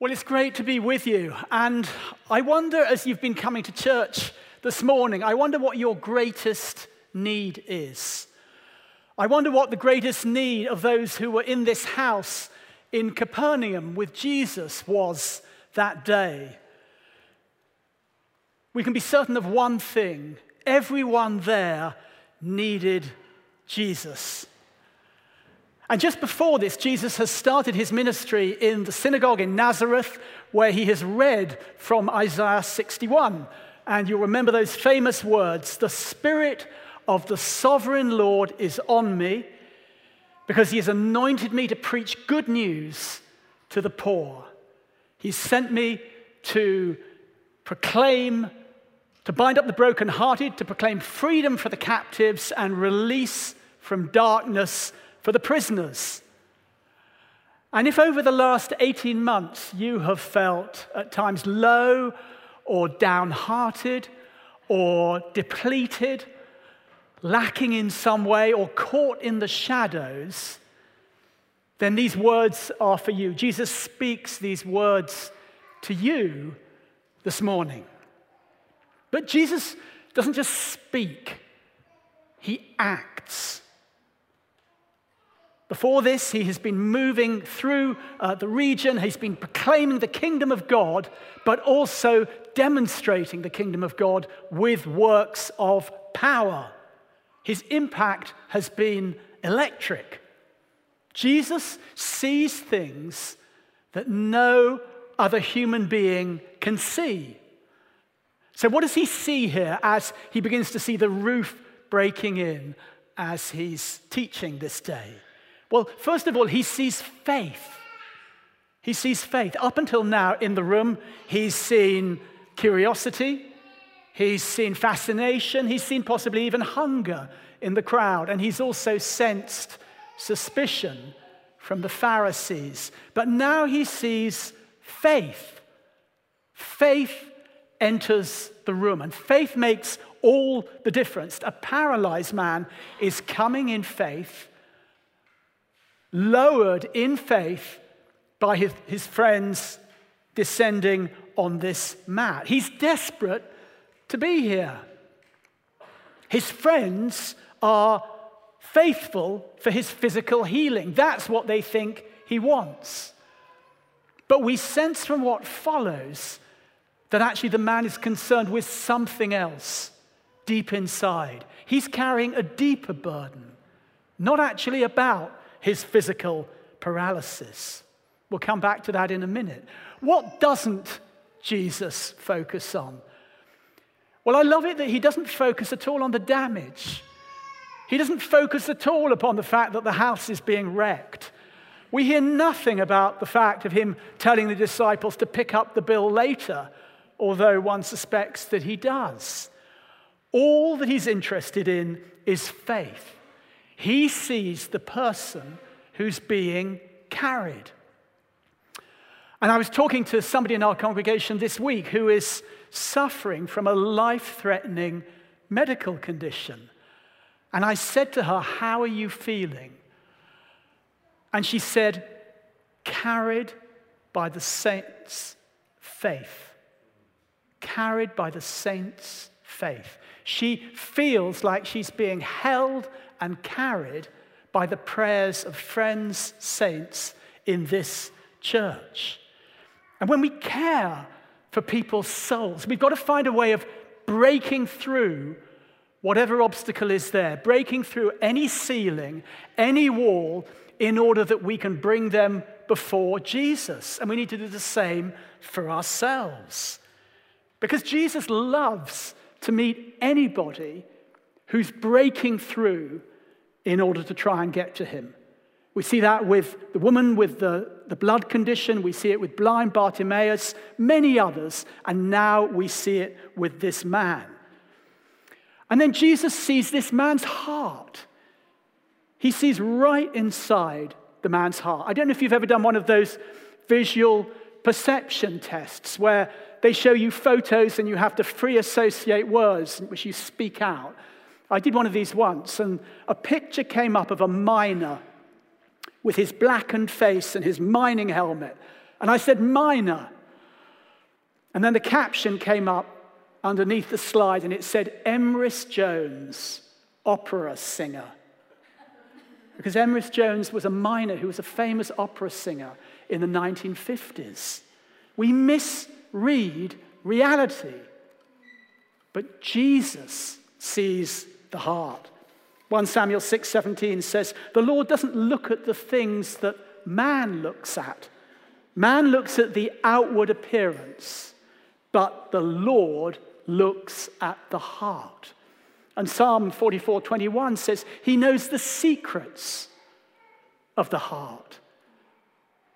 Well, it's great to be with you. And I wonder, as you've been coming to church this morning, I wonder what your greatest need is. I wonder what the greatest need of those who were in this house in Capernaum with Jesus was that day. We can be certain of one thing everyone there needed Jesus. And just before this, Jesus has started his ministry in the synagogue in Nazareth, where he has read from Isaiah 61. And you'll remember those famous words The Spirit of the sovereign Lord is on me, because he has anointed me to preach good news to the poor. He's sent me to proclaim, to bind up the brokenhearted, to proclaim freedom for the captives and release from darkness for the prisoners. And if over the last 18 months you have felt at times low or downhearted or depleted, lacking in some way, or caught in the shadows, then these words are for you. Jesus speaks these words to you this morning. But Jesus doesn't just speak, he acts. Before this, he has been moving through uh, the region. He's been proclaiming the kingdom of God, but also demonstrating the kingdom of God with works of power. His impact has been electric. Jesus sees things that no other human being can see. So, what does he see here as he begins to see the roof breaking in as he's teaching this day? Well, first of all, he sees faith. He sees faith. Up until now in the room, he's seen curiosity, he's seen fascination, he's seen possibly even hunger in the crowd, and he's also sensed suspicion from the Pharisees. But now he sees faith. Faith enters the room, and faith makes all the difference. A paralyzed man is coming in faith lowered in faith by his, his friends descending on this mat. He's desperate to be here. His friends are faithful for his physical healing. That's what they think he wants. But we sense from what follows that actually the man is concerned with something else deep inside. He's carrying a deeper burden, not actually about his physical paralysis. We'll come back to that in a minute. What doesn't Jesus focus on? Well, I love it that he doesn't focus at all on the damage. He doesn't focus at all upon the fact that the house is being wrecked. We hear nothing about the fact of him telling the disciples to pick up the bill later, although one suspects that he does. All that he's interested in is faith. He sees the person who's being carried. And I was talking to somebody in our congregation this week who is suffering from a life threatening medical condition. And I said to her, How are you feeling? And she said, Carried by the saints' faith. Carried by the saints' faith. She feels like she's being held and carried by the prayers of friends, saints in this church. And when we care for people's souls, we've got to find a way of breaking through whatever obstacle is there, breaking through any ceiling, any wall, in order that we can bring them before Jesus. And we need to do the same for ourselves. Because Jesus loves to meet anybody who's breaking through in order to try and get to him. We see that with the woman with the, the blood condition, we see it with blind Bartimaeus, many others, and now we see it with this man. And then Jesus sees this man's heart. He sees right inside the man's heart. I don't know if you've ever done one of those visual perception tests where they show you photos and you have to free associate words which you speak out. I did one of these once, and a picture came up of a miner with his blackened face and his mining helmet. And I said, Miner. And then the caption came up underneath the slide and it said, Emrys Jones, opera singer. Because Emrys Jones was a miner who was a famous opera singer in the 1950s. We misread reality, but Jesus sees the heart. 1 Samuel 6:17 says, "The Lord doesn't look at the things that man looks at. Man looks at the outward appearance, but the Lord looks at the heart." And Psalm 44:21 says, "He knows the secrets of the heart."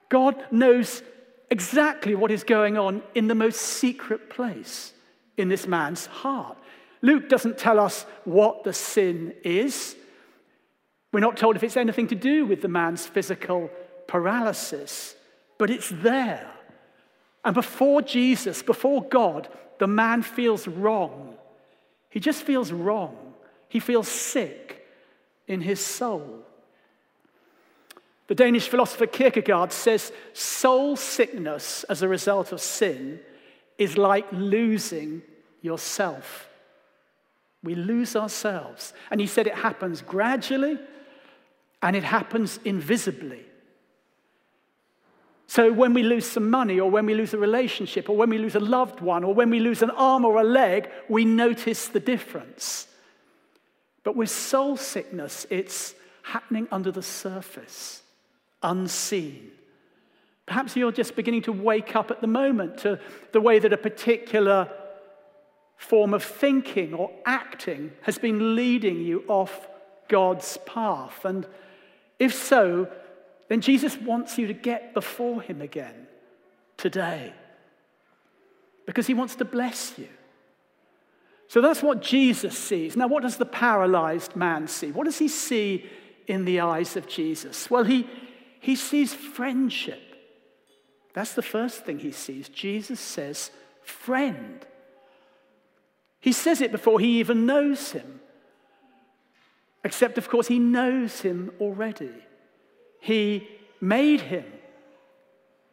God knows exactly what is going on in the most secret place in this man's heart. Luke doesn't tell us what the sin is. We're not told if it's anything to do with the man's physical paralysis, but it's there. And before Jesus, before God, the man feels wrong. He just feels wrong. He feels sick in his soul. The Danish philosopher Kierkegaard says soul sickness as a result of sin is like losing yourself. We lose ourselves. And he said it happens gradually and it happens invisibly. So when we lose some money, or when we lose a relationship, or when we lose a loved one, or when we lose an arm or a leg, we notice the difference. But with soul sickness, it's happening under the surface, unseen. Perhaps you're just beginning to wake up at the moment to the way that a particular form of thinking or acting has been leading you off God's path. And if so, then Jesus wants you to get before Him again today because He wants to bless you. So that's what Jesus sees. Now, what does the paralyzed man see? What does he see in the eyes of Jesus? Well, he, he sees friendship. That's the first thing he sees. Jesus says, friend. He says it before he even knows him. Except, of course, he knows him already. He made him,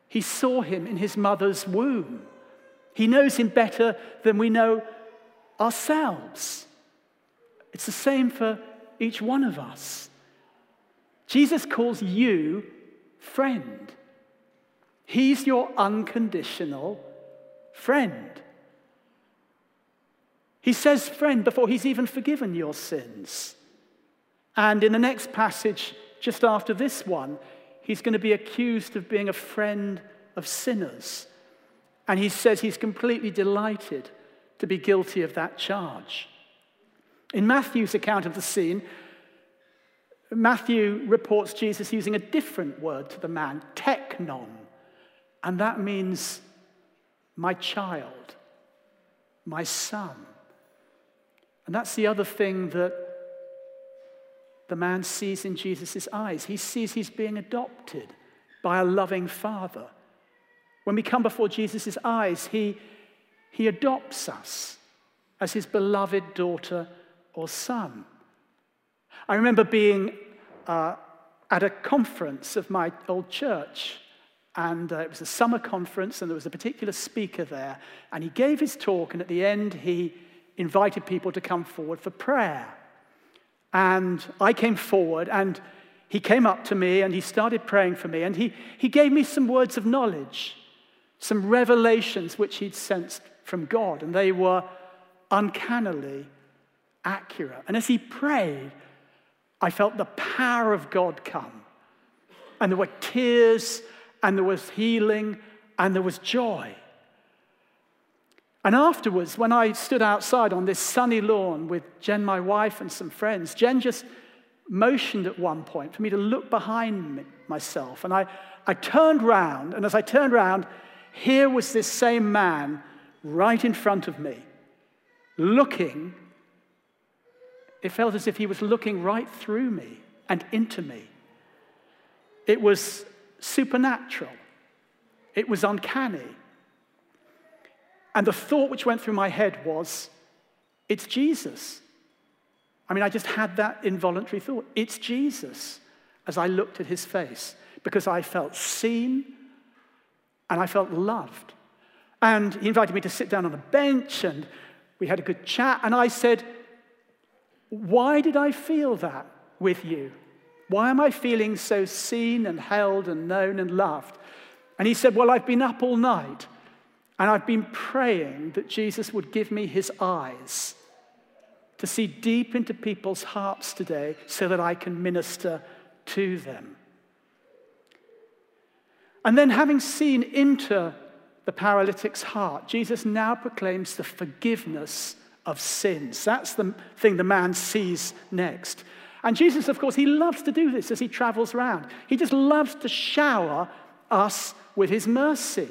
he saw him in his mother's womb. He knows him better than we know ourselves. It's the same for each one of us. Jesus calls you friend. He's your unconditional friend. He says friend before he's even forgiven your sins. And in the next passage, just after this one, he's going to be accused of being a friend of sinners. And he says he's completely delighted to be guilty of that charge. In Matthew's account of the scene, Matthew reports Jesus using a different word to the man, teknon, and that means my child, my son. And that's the other thing that the man sees in Jesus' eyes. He sees he's being adopted by a loving father. When we come before Jesus' eyes, he, he adopts us as his beloved daughter or son. I remember being uh, at a conference of my old church, and uh, it was a summer conference, and there was a particular speaker there, and he gave his talk, and at the end, he invited people to come forward for prayer. And I came forward, and he came up to me and he started praying for me. And he, he gave me some words of knowledge, some revelations which he'd sensed from God. And they were uncannily accurate. And as he prayed, I felt the power of God come. And there were tears, and there was healing, and there was joy. And afterwards, when I stood outside on this sunny lawn with Jen, my wife, and some friends, Jen just motioned at one point for me to look behind me, myself. And I, I turned round, and as I turned round, here was this same man right in front of me, looking. It felt as if he was looking right through me and into me. It was supernatural, it was uncanny. And the thought which went through my head was, it's Jesus. I mean, I just had that involuntary thought. It's Jesus as I looked at his face because I felt seen And I felt loved. And he invited me to sit down on a bench, and we had a good chat. And I said, Why did I feel that with you? Why am I feeling so seen and held and known and loved? And he said, Well, I've been up all night and I've been praying that Jesus would give me his eyes to see deep into people's hearts today so that I can minister to them. And then, having seen into the paralytic's heart, Jesus now proclaims the forgiveness of sins. That's the thing the man sees next. And Jesus, of course, he loves to do this as he travels around. He just loves to shower us with his mercy.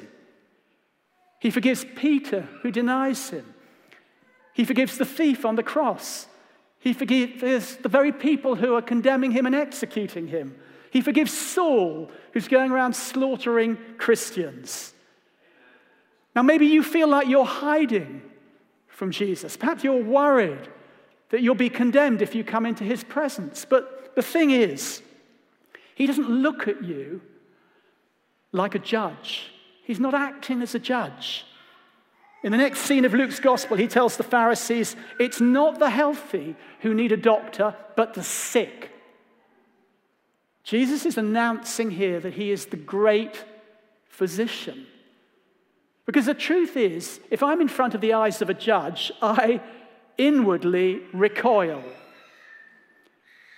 He forgives Peter, who denies him. He forgives the thief on the cross. He forgives the very people who are condemning him and executing him. He forgives Saul, who's going around slaughtering Christians. Now, maybe you feel like you're hiding from Jesus. Perhaps you're worried that you'll be condemned if you come into his presence. But the thing is, he doesn't look at you like a judge, he's not acting as a judge. In the next scene of Luke's gospel, he tells the Pharisees, It's not the healthy who need a doctor, but the sick. Jesus is announcing here that he is the great physician. Because the truth is, if I'm in front of the eyes of a judge, I inwardly recoil.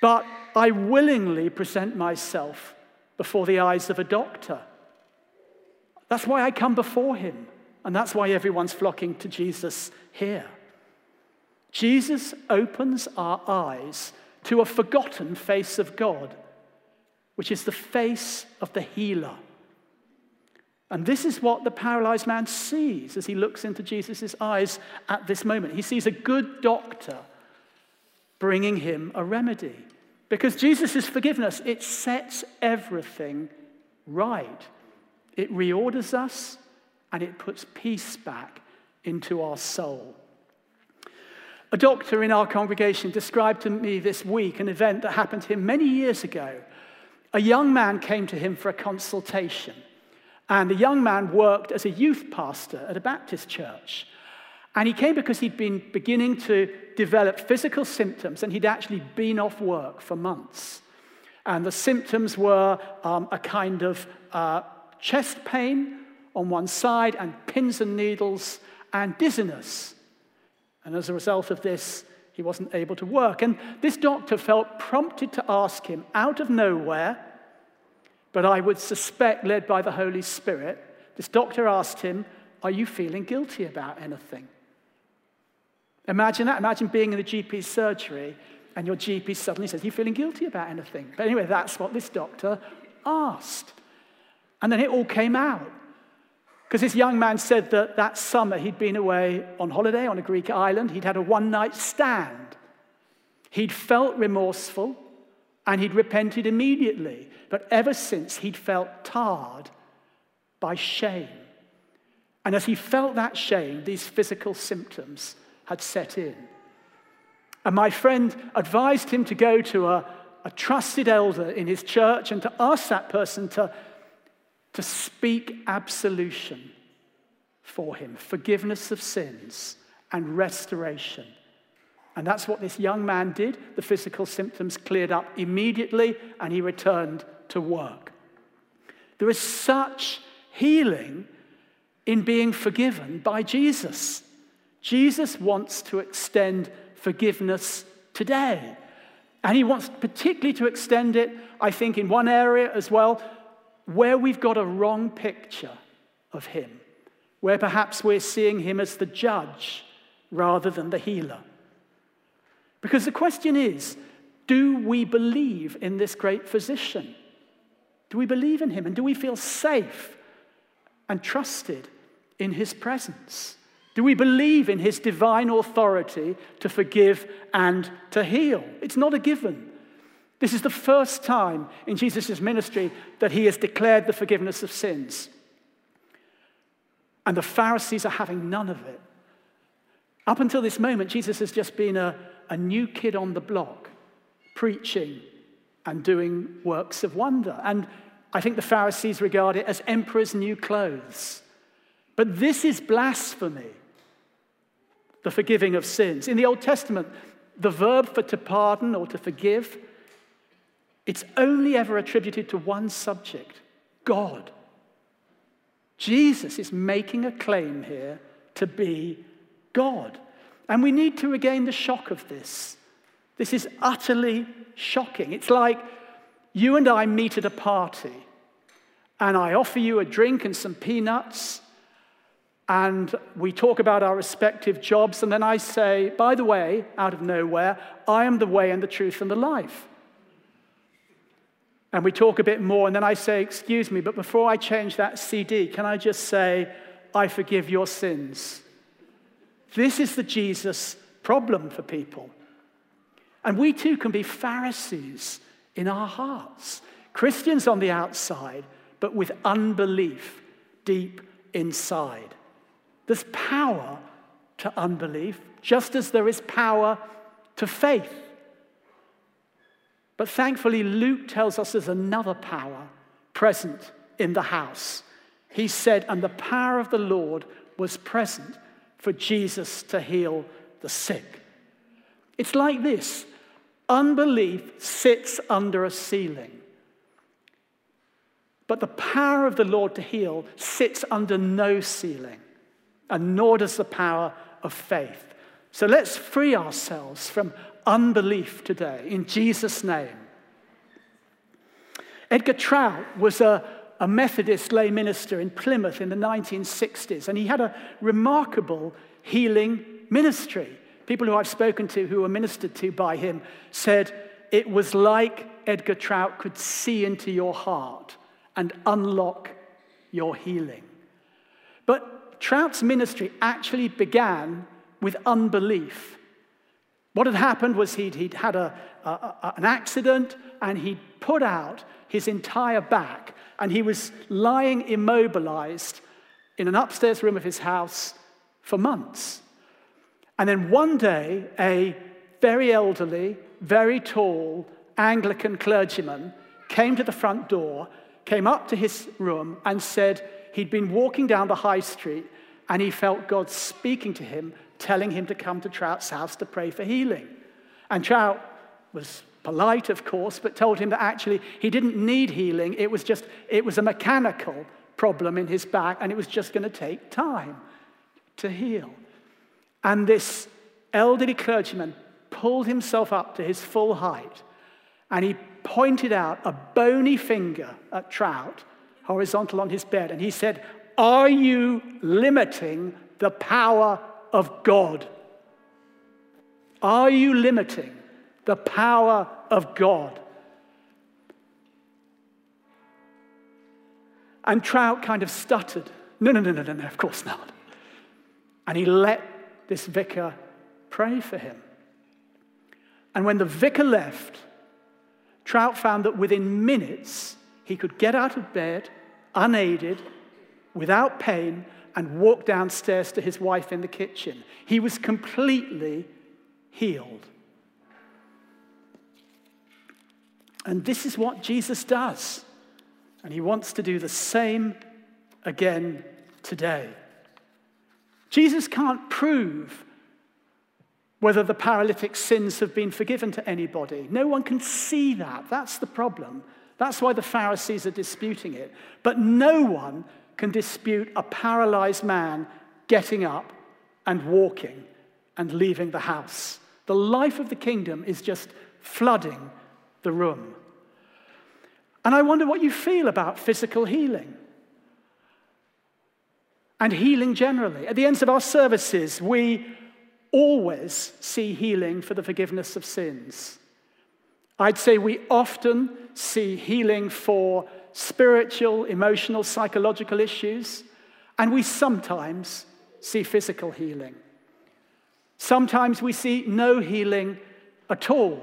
But I willingly present myself before the eyes of a doctor. That's why I come before him, and that's why everyone's flocking to Jesus here. Jesus opens our eyes to a forgotten face of God, which is the face of the healer. And this is what the paralyzed man sees as he looks into Jesus' eyes at this moment. He sees a good doctor bringing him a remedy. Because Jesus' forgiveness, it sets everything right. It reorders us and it puts peace back into our soul. A doctor in our congregation described to me this week an event that happened to him many years ago. A young man came to him for a consultation. And the young man worked as a youth pastor at a Baptist church. And he came because he'd been beginning to develop physical symptoms and he'd actually been off work for months. And the symptoms were um, a kind of uh, chest pain on one side and pins and needles and dizziness. And as a result of this, he wasn't able to work. And this doctor felt prompted to ask him out of nowhere but I would suspect, led by the Holy Spirit, this doctor asked him, Are you feeling guilty about anything? Imagine that. Imagine being in a GP surgery and your GP suddenly says, Are you feeling guilty about anything? But anyway, that's what this doctor asked. And then it all came out. Because this young man said that that summer he'd been away on holiday on a Greek island. He'd had a one night stand. He'd felt remorseful and he'd repented immediately. But ever since, he'd felt tarred by shame. And as he felt that shame, these physical symptoms had set in. And my friend advised him to go to a, a trusted elder in his church and to ask that person to, to speak absolution for him, forgiveness of sins and restoration. And that's what this young man did. The physical symptoms cleared up immediately, and he returned to work. There is such healing in being forgiven by Jesus. Jesus wants to extend forgiveness today. And he wants particularly to extend it, I think, in one area as well, where we've got a wrong picture of him, where perhaps we're seeing him as the judge rather than the healer. Because the question is do we believe in this great physician? Do we believe in him? And do we feel safe and trusted in his presence? Do we believe in his divine authority to forgive and to heal? It's not a given. This is the first time in Jesus' ministry that he has declared the forgiveness of sins. And the Pharisees are having none of it. Up until this moment, Jesus has just been a, a new kid on the block, preaching and doing works of wonder. And I think the Pharisees regard it as emperor's new clothes. But this is blasphemy, the forgiving of sins. In the Old Testament, the verb for to pardon or to forgive, it's only ever attributed to one subject God. Jesus is making a claim here to be God. And we need to regain the shock of this. This is utterly shocking. It's like you and I meet at a party, and I offer you a drink and some peanuts, and we talk about our respective jobs, and then I say, by the way, out of nowhere, I am the way and the truth and the life. And we talk a bit more, and then I say, Excuse me, but before I change that CD, can I just say, I forgive your sins? This is the Jesus problem for people. And we too can be Pharisees in our hearts, Christians on the outside, but with unbelief deep inside. There's power to unbelief, just as there is power to faith. But thankfully, Luke tells us there's another power present in the house. He said, and the power of the Lord was present for Jesus to heal the sick. It's like this unbelief sits under a ceiling. But the power of the Lord to heal sits under no ceiling, and nor does the power of faith. So let's free ourselves from unbelief today in Jesus' name. Edgar Trout was a a Methodist lay minister in Plymouth in the 1960s, and he had a remarkable healing ministry. People who I've spoken to who were ministered to by him said it was like Edgar Trout could see into your heart and unlock your healing. But Trout's ministry actually began with unbelief. What had happened was he'd, he'd had a, a, a, an accident and he'd put out his entire back and he was lying immobilized in an upstairs room of his house for months. And then one day, a very elderly, very tall Anglican clergyman came to the front door, came up to his room, and said he'd been walking down the high street and he felt God speaking to him, telling him to come to Trout's house to pray for healing. And Trout was polite, of course, but told him that actually he didn't need healing. It was just, it was a mechanical problem in his back, and it was just going to take time to heal. And this elderly clergyman pulled himself up to his full height, and he pointed out a bony finger at Trout, horizontal on his bed, and he said, Are you limiting the power of God? Are you limiting the power of God. And Trout kind of stuttered. No, no, no, no, no, no, of course not. And he let this vicar pray for him. And when the vicar left, Trout found that within minutes he could get out of bed unaided, without pain, and walked downstairs to his wife in the kitchen. He was completely healed. And this is what Jesus does. And he wants to do the same again today. Jesus can't prove whether the paralytic's sins have been forgiven to anybody. No one can see that. That's the problem. That's why the Pharisees are disputing it. But no one can dispute a paralyzed man getting up and walking and leaving the house. The life of the kingdom is just flooding the room. And I wonder what you feel about physical healing and healing generally. At the ends of our services, we always see healing for the forgiveness of sins. I'd say we often see healing for spiritual, emotional, psychological issues, and we sometimes see physical healing. Sometimes we see no healing at all.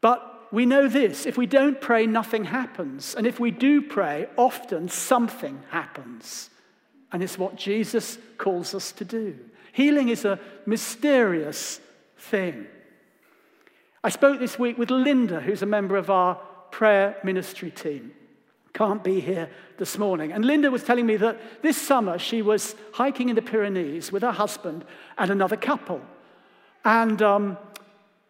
But we know this if we don't pray, nothing happens. And if we do pray, often something happens. And it's what Jesus calls us to do. Healing is a mysterious thing. I spoke this week with Linda, who's a member of our prayer ministry team. can't be here this morning. And Linda was telling me that this summer she was hiking in the Pyrenees with her husband and another couple. And um,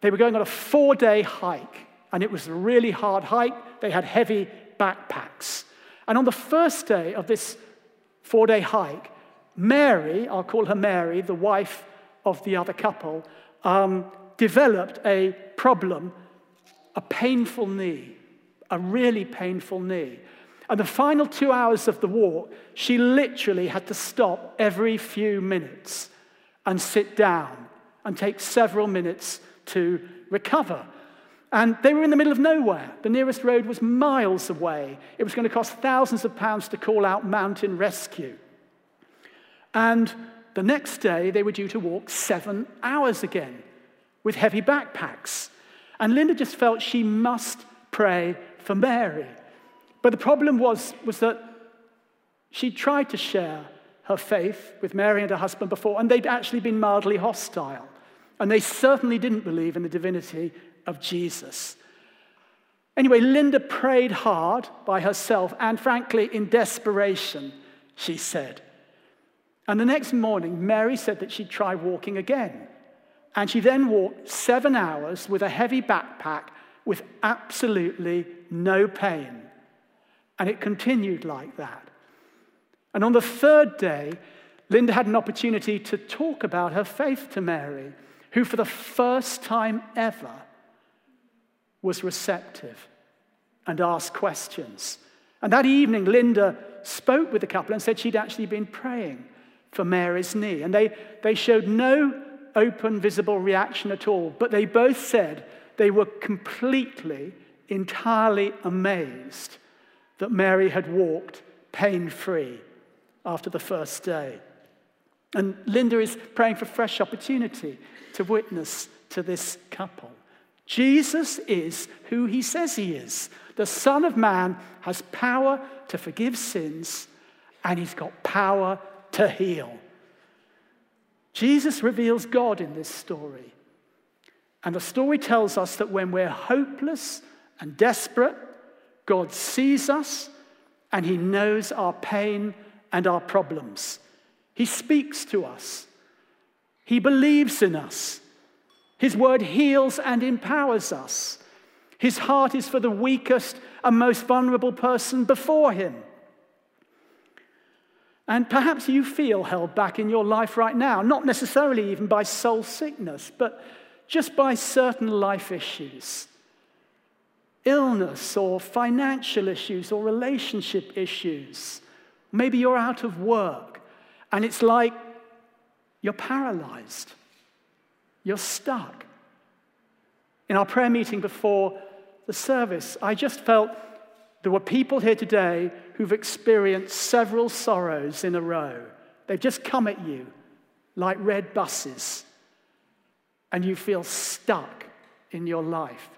they were going on a four day hike. And it was a really hard hike. They had heavy backpacks. And on the first day of this four day hike, Mary, I'll call her Mary, the wife of the other couple, um, developed a problem, a painful knee, a really painful knee. And the final two hours of the walk, she literally had to stop every few minutes and sit down and take several minutes to recover. And they were in the middle of nowhere. The nearest road was miles away. It was going to cost thousands of pounds to call out mountain rescue. And the next day, they were due to walk seven hours again with heavy backpacks. And Linda just felt she must pray for Mary. But the problem was, was that she tried to share her faith with Mary and her husband before, and they'd actually been mildly hostile. And they certainly didn't believe in the divinity of Jesus. Anyway, Linda prayed hard by herself and, frankly, in desperation, she said. And the next morning, Mary said that she'd try walking again. And she then walked seven hours with a heavy backpack with absolutely no pain. And it continued like that. And on the third day, Linda had an opportunity to talk about her faith to Mary, who, for the first time ever, was receptive and asked questions. And that evening, Linda spoke with the couple and said she'd actually been praying for Mary's knee. And they, they showed no open, visible reaction at all, but they both said they were completely, entirely amazed that Mary had walked pain free after the first day. And Linda is praying for fresh opportunity to witness to this couple. Jesus is who he says he is. The Son of Man has power to forgive sins, and he's got power to heal. Jesus reveals God in this story. And the story tells us that when we're hopeless and desperate, God sees us and he knows our pain and our problems. He speaks to us, he believes in us. His word heals and empowers us. His heart is for the weakest and most vulnerable person before him. And perhaps you feel held back in your life right now, not necessarily even by soul sickness, but just by certain life issues illness or financial issues or relationship issues. Maybe you're out of work and it's like you're paralyzed. You're stuck. In our prayer meeting before the service, I just felt there were people here today who've experienced several sorrows in a row. They've just come at you like red buses, and you feel stuck in your life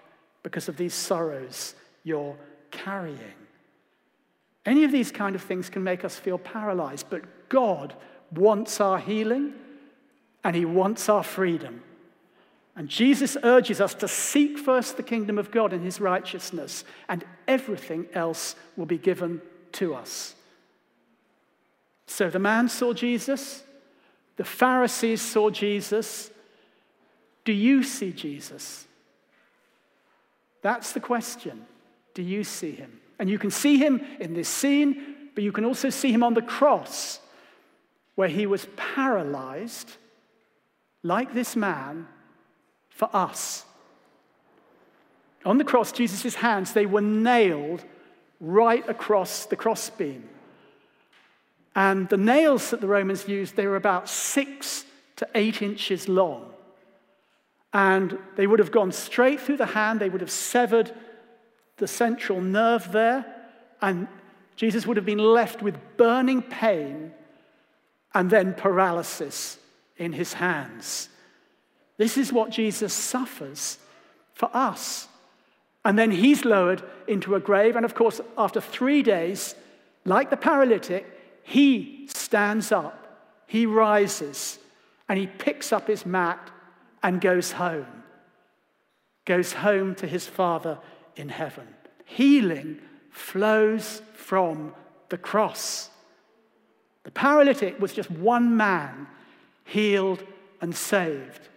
because of these sorrows you're carrying. Any of these kind of things can make us feel paralyzed, but God wants our healing and He wants our freedom. And Jesus urges us to seek first the kingdom of God and his righteousness, and everything else will be given to us. So the man saw Jesus, the Pharisees saw Jesus. Do you see Jesus? That's the question. Do you see him? And you can see him in this scene, but you can also see him on the cross, where he was paralyzed, like this man for us. On the cross, Jesus' hands, they were nailed right across the crossbeam. And the nails that the Romans used, they were about six to eight inches long. And they would have gone straight through the hand, they would have severed the central nerve there, and Jesus would have been left with burning pain and then paralysis in his hands. This is what Jesus suffers for us. And then he's lowered into a grave. And of course, after three days, like the paralytic, he stands up, he rises, and he picks up his mat and goes home. Goes home to his Father in heaven. Healing flows from the cross. The paralytic was just one man healed and saved.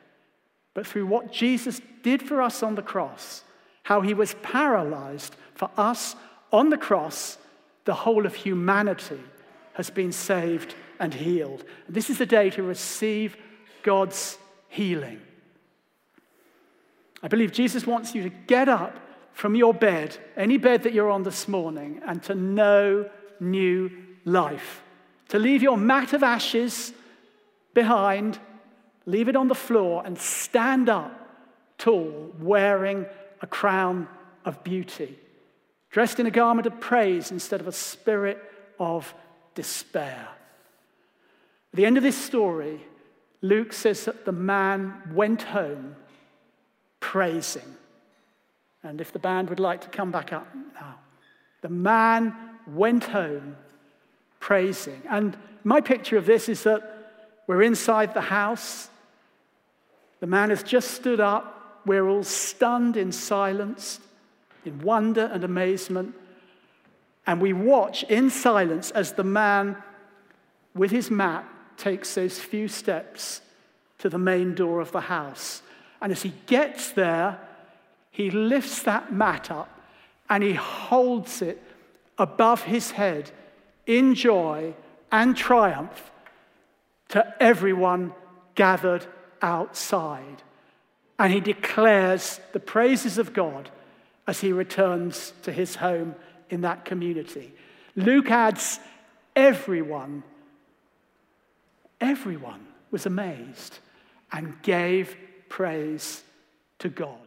But through what Jesus did for us on the cross, how he was paralyzed for us on the cross, the whole of humanity has been saved and healed. And This is the day to receive God's healing. I believe Jesus wants you to get up from your bed, any bed that you're on this morning, and to know new life. To leave your mat of ashes behind, leave it on the floor, and stand up tall, wearing a crown of beauty, dressed in a garment of praise instead of a spirit of despair. At the end of this story, Luke says that the man went home praising. And if the band would like to come back up now. The man went home praising. And my picture of this is that we're inside the house. The man has just stood up. We're all stunned in silence, in wonder and amazement. And we watch in silence as the man with his mat takes those few steps to the main door of the house. And as he gets there, he lifts that mat up and he holds it above his head in joy and triumph to everyone gathered outside. And he declares the praises of God as he returns to his home in that community. Luke adds, everyone Everyone was amazed and gave praise to God.